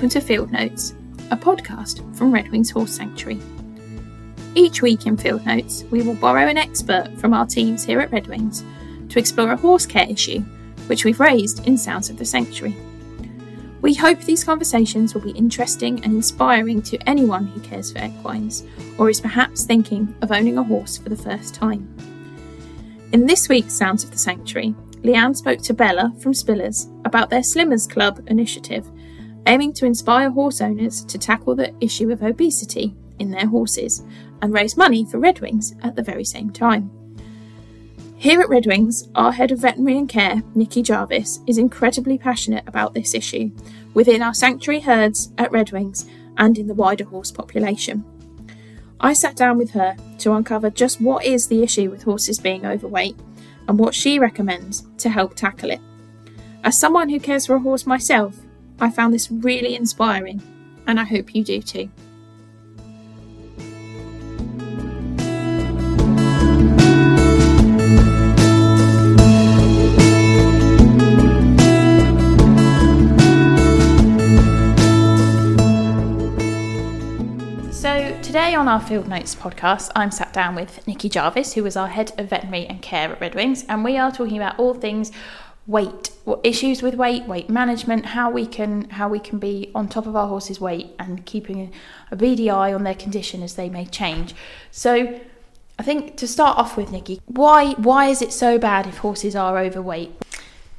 welcome to Field Notes, a podcast from Redwings Horse Sanctuary. Each week in Field Notes, we will borrow an expert from our teams here at Redwings to explore a horse care issue which we've raised in Sounds of the Sanctuary. We hope these conversations will be interesting and inspiring to anyone who cares for equines or is perhaps thinking of owning a horse for the first time. In this week's Sounds of the Sanctuary, Leanne spoke to Bella from Spillers about their Slimmers Club initiative, aiming to inspire horse owners to tackle the issue of obesity in their horses and raise money for Redwings at the very same time. Here at Redwings, our head of veterinary and care, Nikki Jarvis, is incredibly passionate about this issue within our sanctuary herds at Redwings and in the wider horse population. I sat down with her to uncover just what is the issue with horses being overweight and what she recommends to help tackle it. As someone who cares for a horse myself, I found this really inspiring, and I hope you do too. So today on our Field Notes podcast, I'm sat down with Nikki Jarvis, who is our head of veterinary and care at Redwings, and we are talking about all things weight, What issues with weight, weight management, how we can how we can be on top of our horses' weight and keeping a eye on their condition as they may change. So, I think to start off with, Nikki, why why is it so bad if horses are overweight?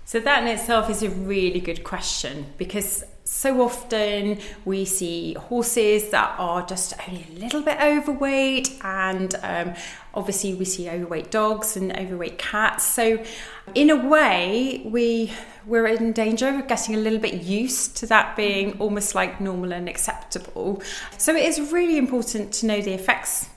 So that in itself is a really good question because so often we see horses that are just only a little bit overweight, and um, obviously we see overweight dogs and overweight cats. So, in a way, we we're in danger of getting a little bit used to that being almost like normal and acceptable. So, it is really important to know the effects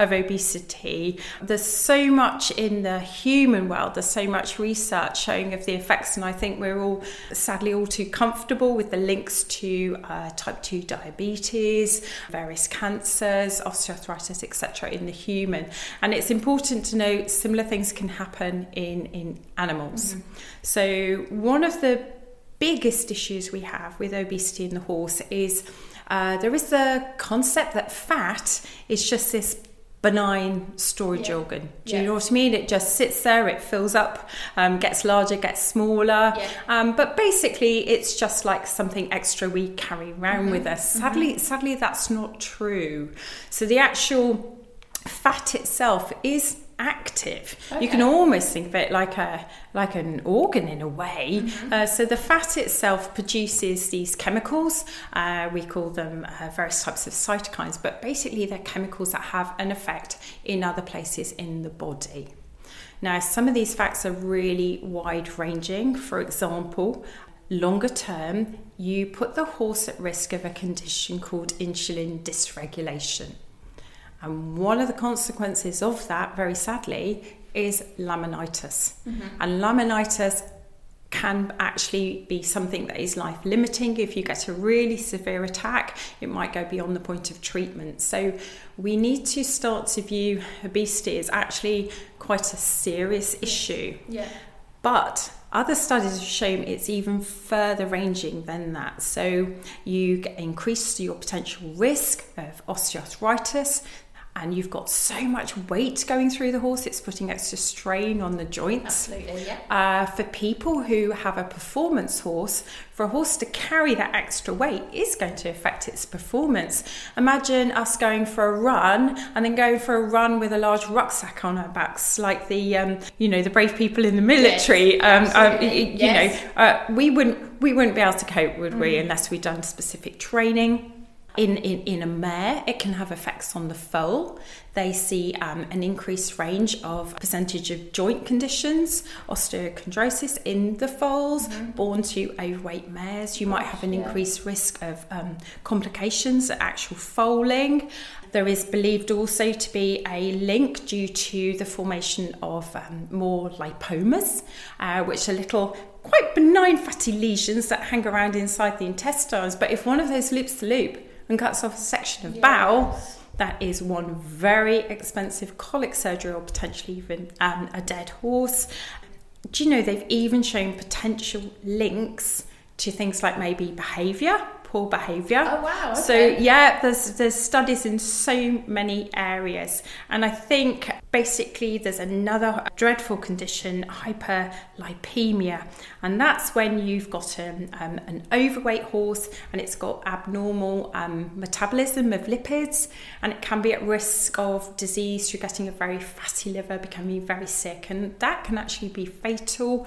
of obesity. There's so much in the human world, there's so much research showing of the effects, and I think we're all sadly all too comfortable with the links to uh, type 2 diabetes, various cancers, osteoarthritis, etc., in the human. And it's important to know similar things can happen in, in animals. Mm-hmm. So, one of the biggest issues we have with obesity in the horse is. Uh, there is the concept that fat is just this benign storage yeah. organ. Do yeah. you know what I mean? It just sits there, it fills up, um, gets larger, gets smaller. Yeah. Um, but basically, it's just like something extra we carry around mm-hmm. with us. Mm-hmm. Sadly, mm-hmm. sadly, that's not true. So the actual fat itself is active. Okay. You can almost think of it like a like an organ in a way. Mm-hmm. Uh, so the fat itself produces these chemicals. Uh, we call them uh, various types of cytokines, but basically they're chemicals that have an effect in other places in the body. Now, some of these facts are really wide ranging. For example, longer term, you put the horse at risk of a condition called insulin dysregulation. And one of the consequences of that, very sadly, is laminitis. Mm-hmm. And laminitis can actually be something that is life limiting. If you get a really severe attack, it might go beyond the point of treatment. So, we need to start to view obesity as actually quite a serious issue. Yeah. But other studies have shown it's even further ranging than that. So you increase your potential risk of osteoarthritis and you've got so much weight going through the horse, it's putting extra strain on the joints. Absolutely, yeah. Uh, for people who have a performance horse, for a horse to carry that extra weight is going to affect its performance. Imagine us going for a run and then going for a run with a large rucksack on our backs, like the um, you know the brave people in the military. Yes, um, um, you yes. know, uh, we wouldn't we wouldn't be able to cope, would mm. we, unless we'd done specific training. In, in, in a mare, it can have effects on the foal. They see um, an increased range of percentage of joint conditions, osteochondrosis in the foals mm-hmm. born to overweight mares. You might have an increased risk of um, complications at actual foaling. There is believed also to be a link due to the formation of um, more lipomas, uh, which are little quite benign fatty lesions that hang around inside the intestines. But if one of those loops the loop, and cuts off a section of yes. bowel, that is one very expensive colic surgery or potentially even um, a dead horse. Do you know they've even shown potential links to things like maybe behaviour, poor behaviour. Oh, wow, So yeah, there's there's studies in so many areas, and I think basically there's another dreadful condition, hyperlipemia, and that's when you've got um, um, an overweight horse and it's got abnormal um, metabolism of lipids, and it can be at risk of disease. Through getting a very fatty liver, becoming very sick, and that can actually be fatal.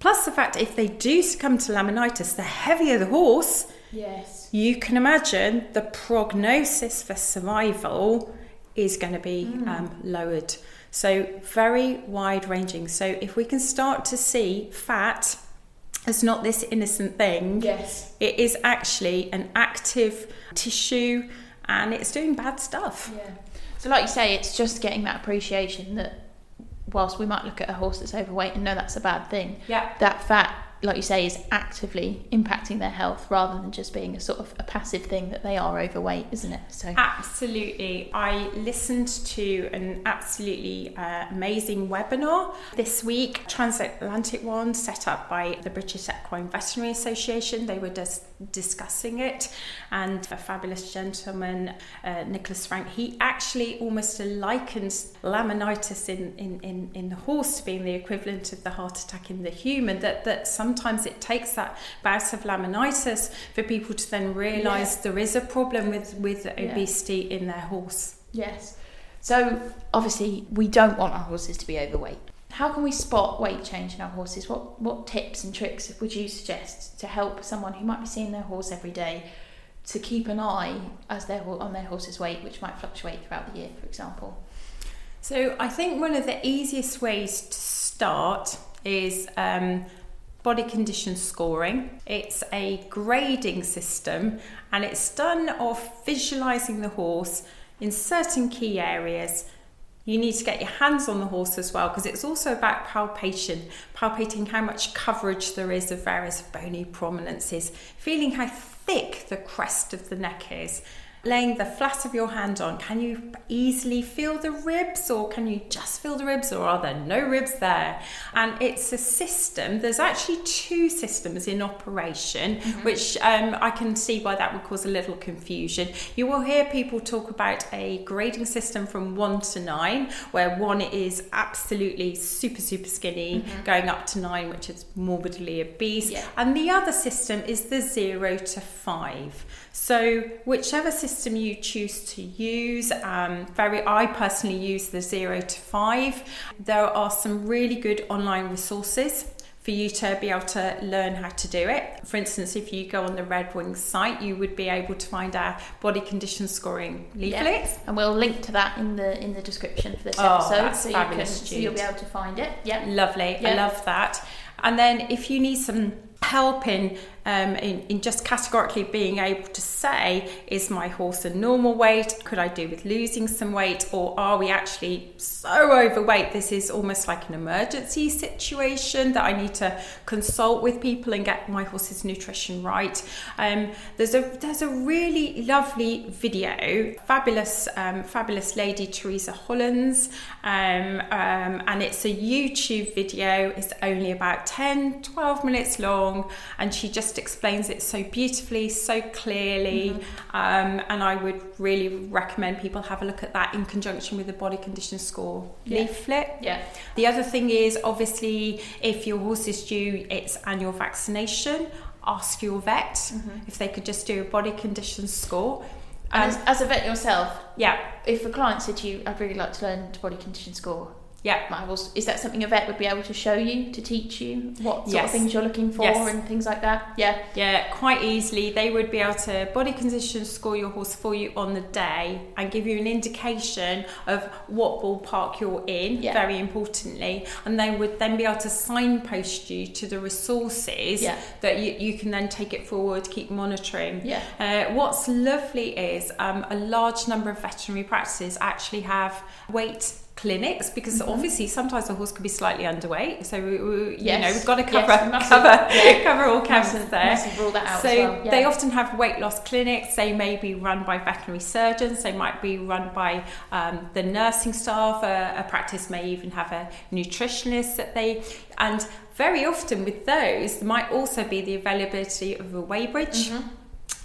Plus, the fact if they do succumb to laminitis, the heavier the horse, Yes. you can imagine the prognosis for survival is going to be um, lowered. So, very wide ranging. So, if we can start to see fat as not this innocent thing, Yes. it is actually an active tissue and it's doing bad stuff. Yeah. So, like you say, it's just getting that appreciation that whilst we might look at a horse that's overweight and know that's a bad thing, Yeah. that fat, like you say, is actively impacting their health rather than just being a sort of a passive thing that they are overweight, isn't it? So, Absolutely. I listened to an absolutely uh, amazing webinar this week, transatlantic one set up by the British Equine Veterinary Association. They were just discussing it, and a fabulous gentleman, uh, Nicholas Frank, he actually almost likens laminitis in, in, in, in the horse to being the equivalent of the heart attack in the human, that, that sometimes it takes that bout of laminitis for people to then realise there is a problem with, with obesity in their horse. yes. So, obviously, we don't want our horses to be overweight. How can we spot weight change in our horses? What what tips and tricks would you suggest to help someone who might be seeing their horse every day to keep an eye as their on their horse's weight, which might fluctuate throughout the year, for example? So I think one of the easiest ways to start is um, body condition scoring. It's a grading system and it's done off visualizing the horse in certain key areas. You need to get your hands on the horse as well because it's also about palpation, palpating how much coverage there is of various bony prominences, feeling how thick the crest of the neck is laying the flat of your hand on, can you easily feel the ribs or can you just feel the ribs or are there no ribs there? And it's a system, there's actually two systems in operation, which um, I can see why that would cause a little confusion. You will hear people talk about a grading system from one to nine, where one is absolutely super, super skinny, going up to nine, which is morbidly obese. Yeah. And the other system is the zero to five. So whichever system you choose to use, um, very I personally use the zero to five. There are some really good online resources for you to be able to learn how to do it. For instance, if you go on the Redwings site, you would be able to find our body condition scoring leaflets. And we'll link to that in the in the description for this Oh, episode, that's so you can, so you'll be able to find it. Yeah. Lovely. I love that. And then if you need some help in, um, in in just categorically being able to say, is my horse a normal weight? Could I do with losing some weight, or are we actually so overweight? This is almost like an emergency situation that I need to consult with people and get my horse's nutrition right. Um, there's a there's a really lovely video, fabulous um, fabulous lady Teresa Hollands, um, um, and it's a YouTube video. It's only about 10, 12 minutes long, and she just explains it so beautifully, so clearly. Um, and I would really recommend people have a look at that in conjunction with the body condition score Yeah. leaflet. Yeah. The other thing is obviously if your horse is due its annual vaccination, ask your vet if they could just do a body condition score. And Um, as, as a vet yourself, yeah, if a client said to you, "I'd really like to learn to body condition score," yeah. horse, is that something a vet would be able to show you to teach you what sort Yes. of things you're looking for Yes. and things like that? Yeah. Yeah, quite easily. They would be able to body condition score your horse for you on the day and give you an indication of what ballpark you're in, Yeah. very importantly. And they would then be able to signpost you to the resources Yeah. that you, you can then take it forward, keep monitoring. Yeah. Uh, what's lovely is um, a large number of veterinary practices actually have weight clinics because Mm-hmm. obviously sometimes a horse could be slightly underweight so we, we, you Yes. know we've got to cover we mustn't- cover yeah. cover all Mustn't- there rule that out so well, yeah. they often have weight loss clinics they may be run by veterinary surgeons they might be run by um, the nursing staff a, a practice may even have a nutritionist that they and very often with those there might also be the availability of a weighbridge Mm-hmm.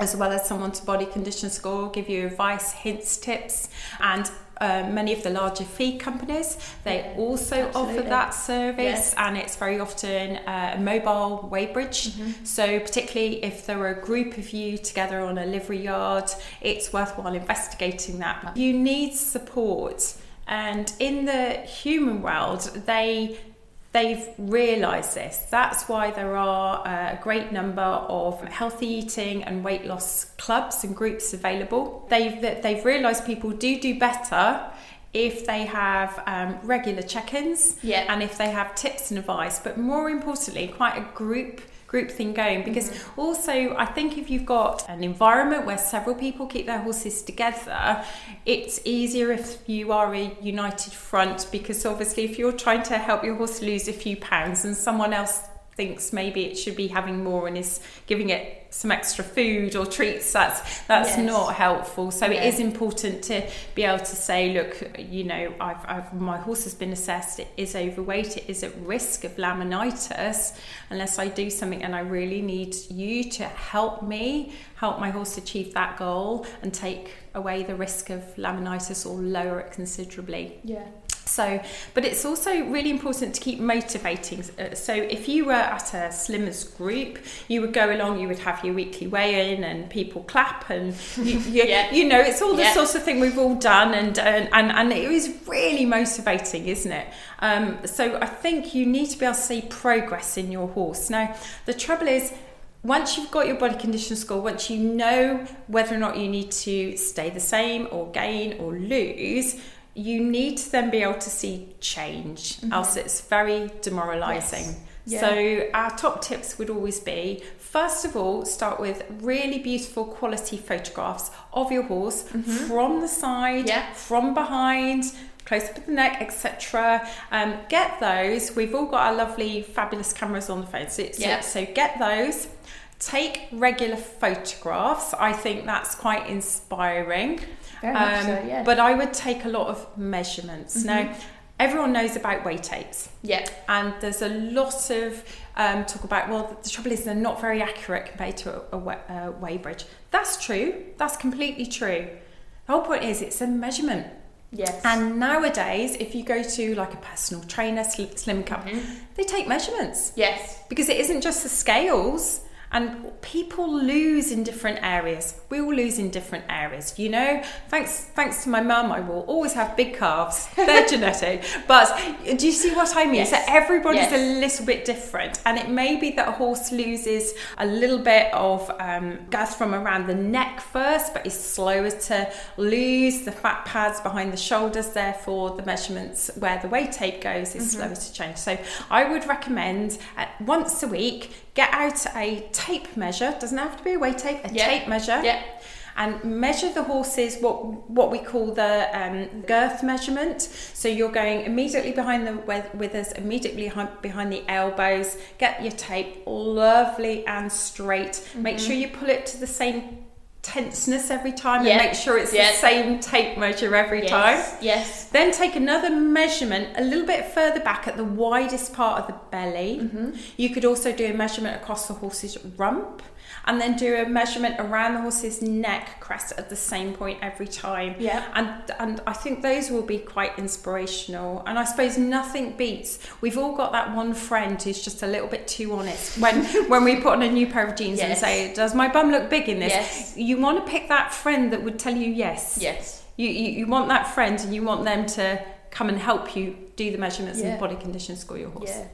as well as someone to body condition score, give you advice, hints, tips, and uh, many of the larger feed companies they Yeah, also absolutely. offer that service, and it's very often uh, a mobile weighbridge. Mm-hmm. So, particularly if there are a group of you together on a livery yard, it's worthwhile investigating that. You need support, and in the human world, they they've realised this. That's why there are uh, a great number of healthy eating and weight loss clubs and groups available. They've they've realised people do do better if they have um, regular check-ins Yeah. and if they have tips and advice. But more importantly, quite a group group thing going because mm-hmm. also I think if you've got an environment where several people keep their horses together it's easier if you are a united front. Because obviously if you're trying to help your horse lose a few pounds and someone else thinks maybe it should be having more and is giving it some extra food or treats that's that's Yes. not helpful so Yeah. it is important to be able to say look you know I've, I've my horse has been assessed it is overweight it is at risk of laminitis unless I do something and I really need you to help me help my horse achieve that goal and take away the risk of laminitis or lower it considerably Yeah. So, but it's also really important to keep motivating. Uh, So, if you were at a slimmers group, you would go along, you would have your weekly weigh in, and people clap, and you, you, Yeah. you know, it's all the Yeah. sorts of thing we've all done, and and and, and it is really motivating, isn't it? Um, so, I think you need to be able to see progress in your horse. Now, the trouble is. Once you've got your body condition score, once you know whether or not you need to stay the same or gain or lose, you need to then be able to see change, else it's very demoralizing. Yes. Yeah. So, our top tips would always be first of all, start with really beautiful quality photographs of your horse from the side, Yeah. from behind. Close up at the neck, etc. Um, get those. We've all got our lovely, fabulous cameras on the phone. So, so- so get those. Take regular photographs. I think that's quite inspiring. Very much Um, so, yeah. Mm-hmm. But I would take a lot of measurements. Now, everyone knows about weigh tapes, yeah. and there's a lot of um, talk about. Well, the trouble is they're not very accurate compared to a, a, a weigh bridge. That's true. That's completely true. The whole point is it's a measurement. Yes. And nowadays, if you go to like a personal trainer, Slim, Slim Cup, Mm-hmm. they take measurements yes. because it isn't just the scales and people lose in different areas. We all lose in different areas you know? Thanks thanks to my mum i will always have big calves. They're genetic. But do you see what i mean? Yes. so everybody's Yes. a little bit different. And it may be that a horse loses a little bit of um, girth from around the neck first but is slower to lose the fat pads behind the shoulders. Therefore the measurements where the weight tape goes is slower to change. So i would recommend uh, once a week get out a tape measure doesn't have to be a weight tape a Yeah. tape measure Yeah. and measure the horses what what we call the um, girth measurement. So you're going immediately behind the with- withers, immediately behind, behind the elbows. Get your tape lovely and straight. Mm-hmm. Make sure you pull it to the same tenseness every time, Yeah. and make sure it's Yeah. the same tape measure every yes. time. Yes. Then take another measurement a little bit further back at the widest part of the belly. Mm-hmm. You could also do a measurement across the horse's rump and then do a measurement around the horse's neck crest at the same point every time. Yeah. And and I think those will be quite inspirational. And I suppose nothing beats. We've all got that one friend who's just a little bit too honest when when we put on a new pair of jeans and say, "Does my bum look big in this?" Yes. You want to pick that friend that would tell you yes. Yes. You, you, you want that friend and you want them to come and help you do the measurements Yeah. and body condition score your horse. Yeah.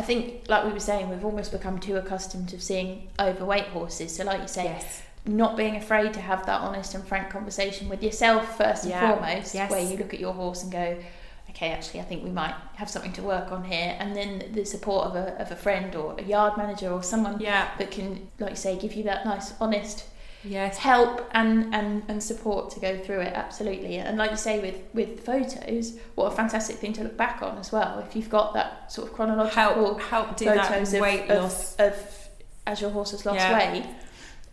I think, like we were saying, we've almost become too accustomed to seeing overweight horses. So, like you say, Yes. not being afraid to have that honest and frank conversation with yourself first and Yeah. foremost, Yes. where you look at your horse and go, okay, actually, I think we might have something to work on here. And then the support of a, of a friend or a yard manager or someone Yeah. that can, like you say, give you that nice, honest Yes. help and, and, and support to go through it absolutely and like you say with with photos what a fantastic thing to look back on as well if you've got that sort of chronological Help help do that photos of, weight of, loss. of as your horse has lost Yeah. weight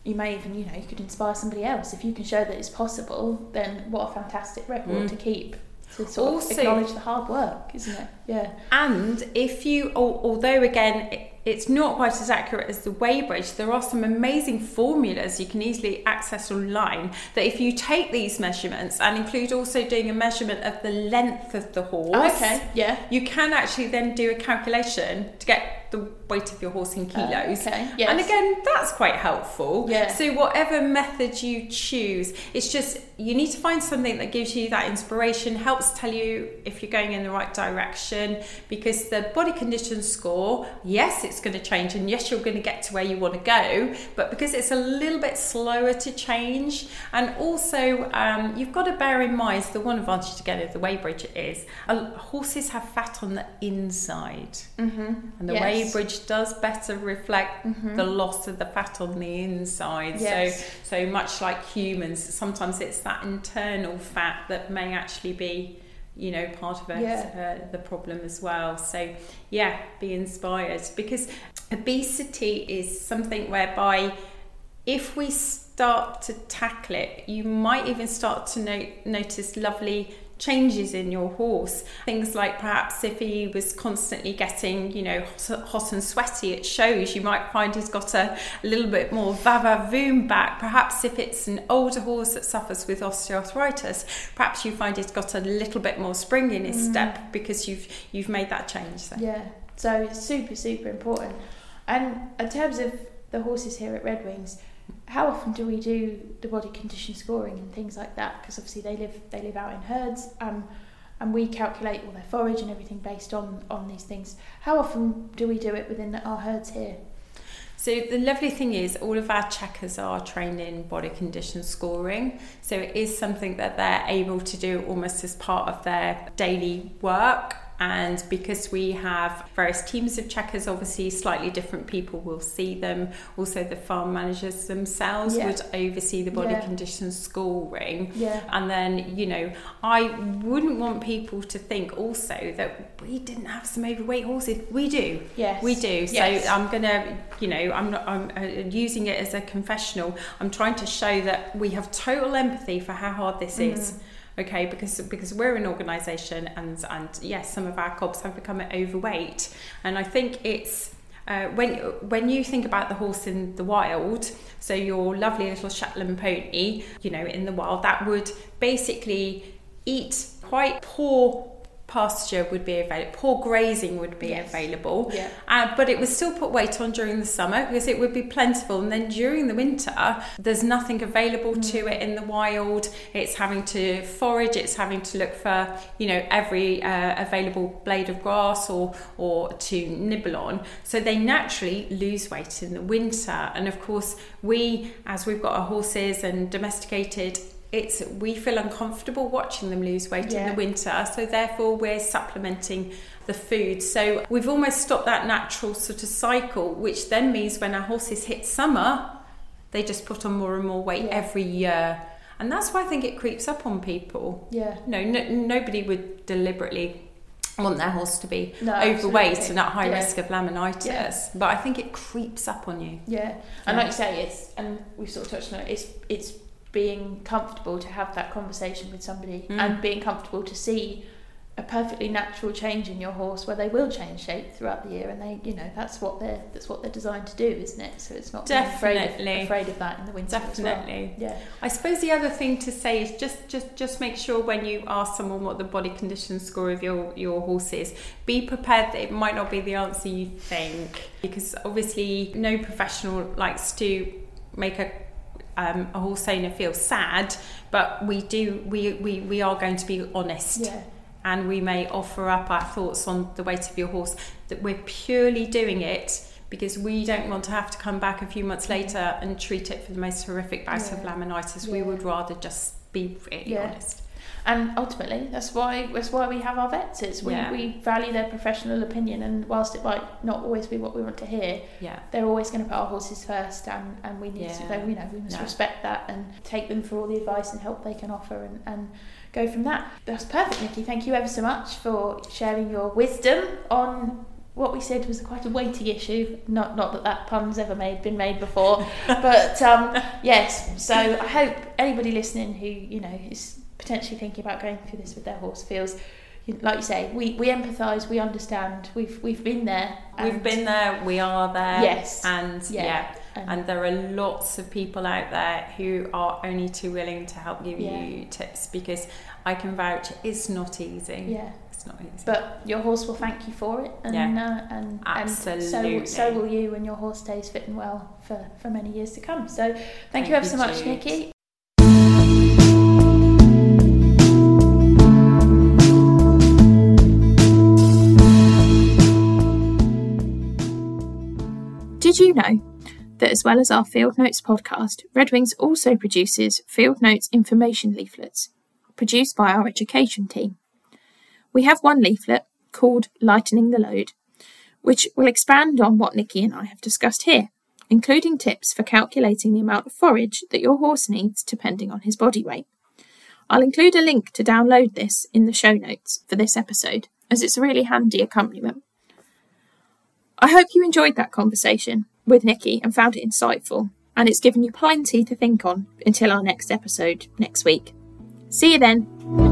you may even you know you could inspire somebody else if you can show that it's possible then what a fantastic record Mm. to keep to sort Also- of acknowledge the hard work isn't it yeah And if you, although again, it's not quite as accurate as the weighbridge. There are some amazing formulas you can easily access online that if you take these measurements and include also doing a measurement of the length of the horse, okay, yeah, you can actually then do a calculation to get the weight of your horse in kilos. Uh, okay, yes. And again, that's quite helpful. Yeah. So whatever method you choose, it's just you need to find something that gives you that inspiration, helps tell you if you're going in the right direction. Because the body condition score, yes, it's going to change, and yes, you're going to get to where you want to go, but because it's a little bit slower to change, and also um, you've got to bear in mind the one advantage again of the weighbridge is uh, horses have fat on the inside, mm-hmm. and the Yes. weighbridge does better reflect Mhm. the loss of the fat on the inside. Yes. So, so much like humans, sometimes it's that internal fat that may actually be, you know, part of it, Yeah. uh, the problem as well. So, yeah, be inspired because obesity is something whereby if we start to tackle it, you might even start to no- notice lovely changes in your horse. Things like perhaps if he was constantly getting, you know, hot, hot and sweaty, it shows. You might find he's got a, a little bit more va-va-voom back. Perhaps if it's an older horse that suffers with osteoarthritis, perhaps you find he's got a little bit more spring in his Mm. step because you've you've made that change. So. Yeah, so it's super, super important. And in terms of the horses here at Redwings, how often do we do the body condition scoring and things like that? Because obviously they live they live out in herds, um, and we calculate all their forage and everything based on on these things. How often do we do it within our herds here? So the lovely thing is all of our checkers are trained in body condition scoring. So it is something that they're able to do almost as part of their daily work. And because we have various teams of checkers, obviously slightly different people will see them. Also, the farm managers themselves Yeah. would oversee the body Yeah. condition scoring. Yeah, And then, you know, I wouldn't want people to think also that we didn't have some overweight horses. We do. yes, We do. So I'm gonna, you know, I'm not. I'm uh, using it as a confessional. I'm trying to show that we have total empathy for how hard this Mm. is. Okay, because because we're an organisation, and and yes, some of our cobs have become overweight, and I think it's. Uh, when when you think about the horse in the wild, so your lovely little Shetland pony, you know, in the wild, that would basically eat quite poor pasture would be available, poor grazing would be Yes. available, Yeah. uh, but it would still put weight on during the summer because it would be plentiful. And then during the winter, there's nothing available to it in the wild. It's having to forage. It's having to look for you know every uh, available blade of grass or or to nibble on. So they naturally lose weight in the winter. And of course, we as we've got our horses and domesticated. It's we feel uncomfortable watching them lose weight in the winter, so therefore we're supplementing the food. So we've almost stopped that natural sort of cycle, which then means when our horses hit summer, they just put on more and more weight Yeah. every year. And that's why I think it creeps up on people. Yeah. No, no nobody would deliberately want their horse to be No, overweight absolutely. and at high Yeah. risk of laminitis. Yeah. But I think it creeps up on you. Yeah, and Yeah. like you say, it's and we've sort of touched on it. It's it's being comfortable to have that conversation with somebody Mm. and being comfortable to see a perfectly natural change in your horse where they will change shape throughout the year and they you know that's what they're that's what they're designed to do isn't it so it's not being afraid Definitely. of, afraid of that in the winter as well. Definitely. yeah I suppose the other thing to say is just just just make sure when you ask someone what the body condition score of your your horse is, be prepared that it might not be the answer you think because obviously no professional likes to make a um, a horse owner feel sad, but we do we, we, we are going to be honest yeah and we may offer up our thoughts on the weight of your horse that we're purely doing it because we don't want to have to come back a few months later and treat it for the most horrific bout of Yeah. laminitis. We would rather just be really Yeah. honest. And ultimately that's why that's why we have our vets it's we, Yeah. we value their professional opinion and whilst it might not always be what we want to hear Yeah. they're always going to put our horses first and, and we need Yeah. to you know we must No. respect that and take them for all the advice and help they can offer and, and go from that that's perfect Nikki thank you ever so much for sharing your wisdom on what we said was quite a weighty issue not not that that pun's ever made been made before but um, yes so I hope anybody listening who you know is potentially thinking about going through this with their horse feels like you say, we, we empathise, we understand, we've we've been there. We've been there, we are there. Yes. And Yeah. yeah. And- And there are lots of people out there who are only too willing to help give Yeah. you tips because I can vouch it's not easy. Yeah. It's not easy. But your horse will thank you for it, and Yeah. uh, and and so so will you, and your horse stays fit and well for, for many years to come. So thank, Thank you ever so much. Nikki. Did you know that as well as our Field Notes podcast, Redwings also produces Field Notes information leaflets produced by our education team? We have one leaflet called Lightening the Load, which will expand on what Nikki and I have discussed here, including tips for calculating the amount of forage that your horse needs depending on his body weight. I'll include a link to download this in the show notes for this episode, as it's a really handy accompaniment. I hope you enjoyed that conversation with Nikki and found it insightful, and it's given you plenty to think on until our next episode next week. See you then.